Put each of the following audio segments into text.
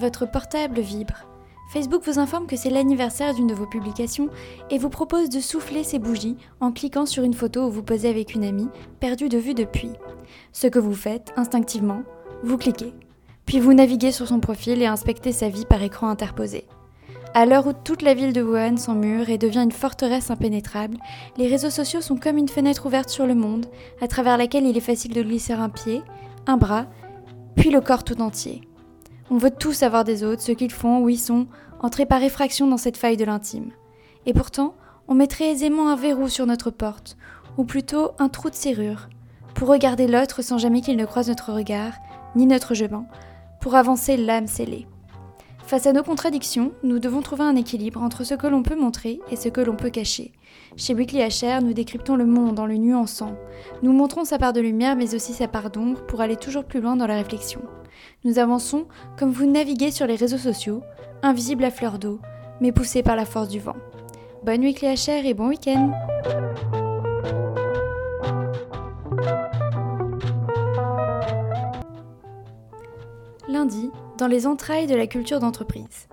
Votre portable vibre. Facebook vous informe que c'est l'anniversaire d'une de vos publications et vous propose de souffler ses bougies en cliquant sur une photo où vous posez avec une amie, perdue de vue depuis. Ce que vous faites, instinctivement, vous cliquez. Puis vous naviguez sur son profil et inspectez sa vie par écran interposé. À l'heure où toute la ville de Wuhan s'emmure et devient une forteresse impénétrable, les réseaux sociaux sont comme une fenêtre ouverte sur le monde, à travers laquelle il est facile de glisser un pied, un bras, puis le corps tout entier. On veut tout savoir des autres, ce qu'ils font, où ils sont, entrer par effraction dans cette faille de l'intime. Et pourtant, on mettrait aisément un verrou sur notre porte, ou plutôt un trou de serrure, pour regarder l'autre sans jamais qu'il ne croise notre regard, ni notre gemin, pour avancer l'âme scellée. Face à nos contradictions, nous devons trouver un équilibre entre ce que l'on peut montrer et ce que l'on peut cacher. Chez Weekly HR, nous décryptons le monde en le nuançant. Nous montrons sa part de lumière mais aussi sa part d'ombre pour aller toujours plus loin dans la réflexion. Nous avançons comme vous naviguez sur les réseaux sociaux, invisibles à fleur d'eau, mais poussés par la force du vent. Bonne Weekly HR et bon week-end Lundi, dans les entrailles de la culture d'entreprise.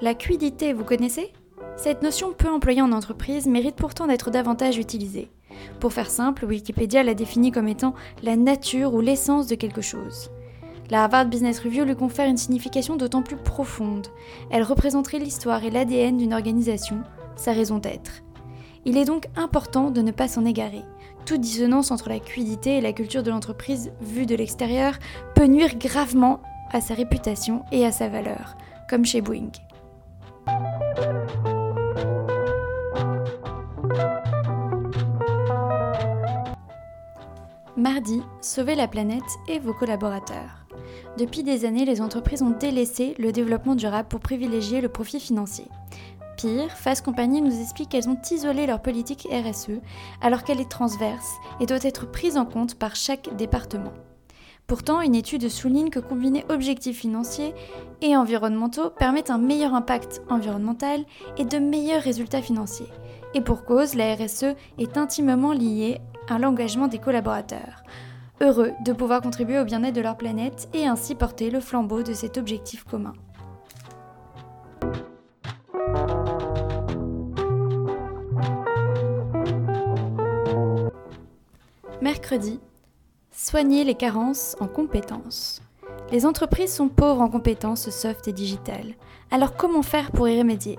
La cuidité, vous connaissez? Cette notion peu employée en entreprise mérite pourtant d'être davantage utilisée. Pour faire simple, Wikipédia la définit comme étant la nature ou l'essence de quelque chose. La Harvard Business Review lui confère une signification d'autant plus profonde. Elle représenterait l'histoire et l'ADN d'une organisation, sa raison d'être. Il est donc important de ne pas s'en égarer. Toute dissonance entre la cuidité et la culture de l'entreprise vue de l'extérieur peut nuire gravement à sa réputation et à sa valeur, comme chez Boeing. Mardi, sauvez la planète et vos collaborateurs. Depuis des années, les entreprises ont délaissé le développement durable pour privilégier le profit financier. Pire, Fast Company nous explique qu'elles ont isolé leur politique RSE alors qu'elle est transverse et doit être prise en compte par chaque département. Pourtant, une étude souligne que combiner objectifs financiers et environnementaux permet un meilleur impact environnemental et de meilleurs résultats financiers. Et pour cause, la RSE est intimement liée à l'engagement des collaborateurs. Heureux de pouvoir contribuer au bien-être de leur planète et ainsi porter le flambeau de cet objectif commun. Mercredi, Soigner les carences en compétences. Les entreprises sont pauvres en compétences soft et digitales. Alors comment faire pour y remédier?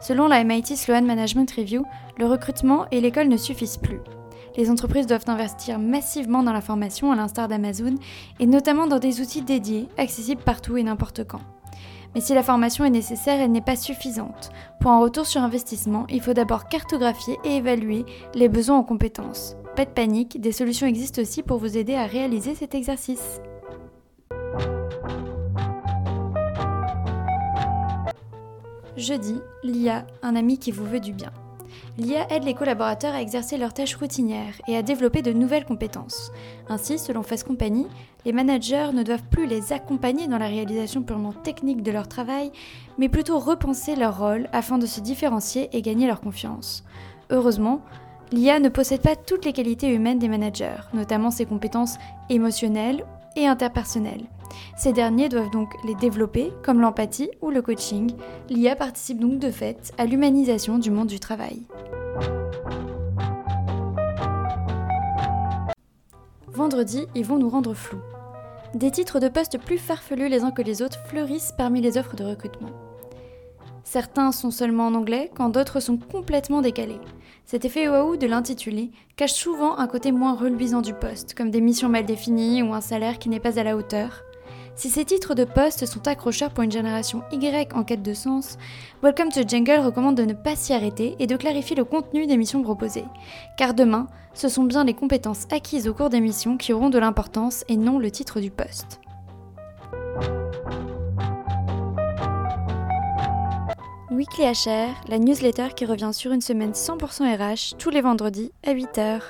Selon la MIT Sloan Management Review, le recrutement et l'école ne suffisent plus. Les entreprises doivent investir massivement dans la formation à l'instar d'Amazon et notamment dans des outils dédiés, accessibles partout et n'importe quand. Mais si la formation est nécessaire, elle n'est pas suffisante. Pour un retour sur investissement, il faut d'abord cartographier et évaluer les besoins en compétences. Pas de panique, des solutions existent aussi pour vous aider à réaliser cet exercice. Jeudi, l'IA, un ami qui vous veut du bien. L'IA aide les collaborateurs à exercer leurs tâches routinières et à développer de nouvelles compétences. Ainsi, selon Fast Company, les managers ne doivent plus les accompagner dans la réalisation purement technique de leur travail, mais plutôt repenser leur rôle afin de se différencier et gagner leur confiance. Heureusement, L'IA ne possède pas toutes les qualités humaines des managers, notamment ses compétences émotionnelles et interpersonnelles. Ces derniers doivent donc les développer, comme l'empathie ou le coaching. L'IA participe donc de fait à l'humanisation du monde du travail. Vendredi, ils vont nous rendre flous. Des titres de poste plus farfelus les uns que les autres fleurissent parmi les offres de recrutement. Certains sont seulement en anglais, quand d'autres sont complètement décalés. Cet effet waouh de l'intitulé cache souvent un côté moins reluisant du poste, comme des missions mal définies ou un salaire qui n'est pas à la hauteur. Si ces titres de poste sont accrocheurs pour une génération Y en quête de sens, Welcome to Jungle recommande de ne pas s'y arrêter et de clarifier le contenu des missions proposées. Car demain, ce sont bien les compétences acquises au cours des missions qui auront de l'importance et non le titre du poste. Weekly HR, la newsletter qui revient sur une semaine 100% RH tous les vendredis à 8h.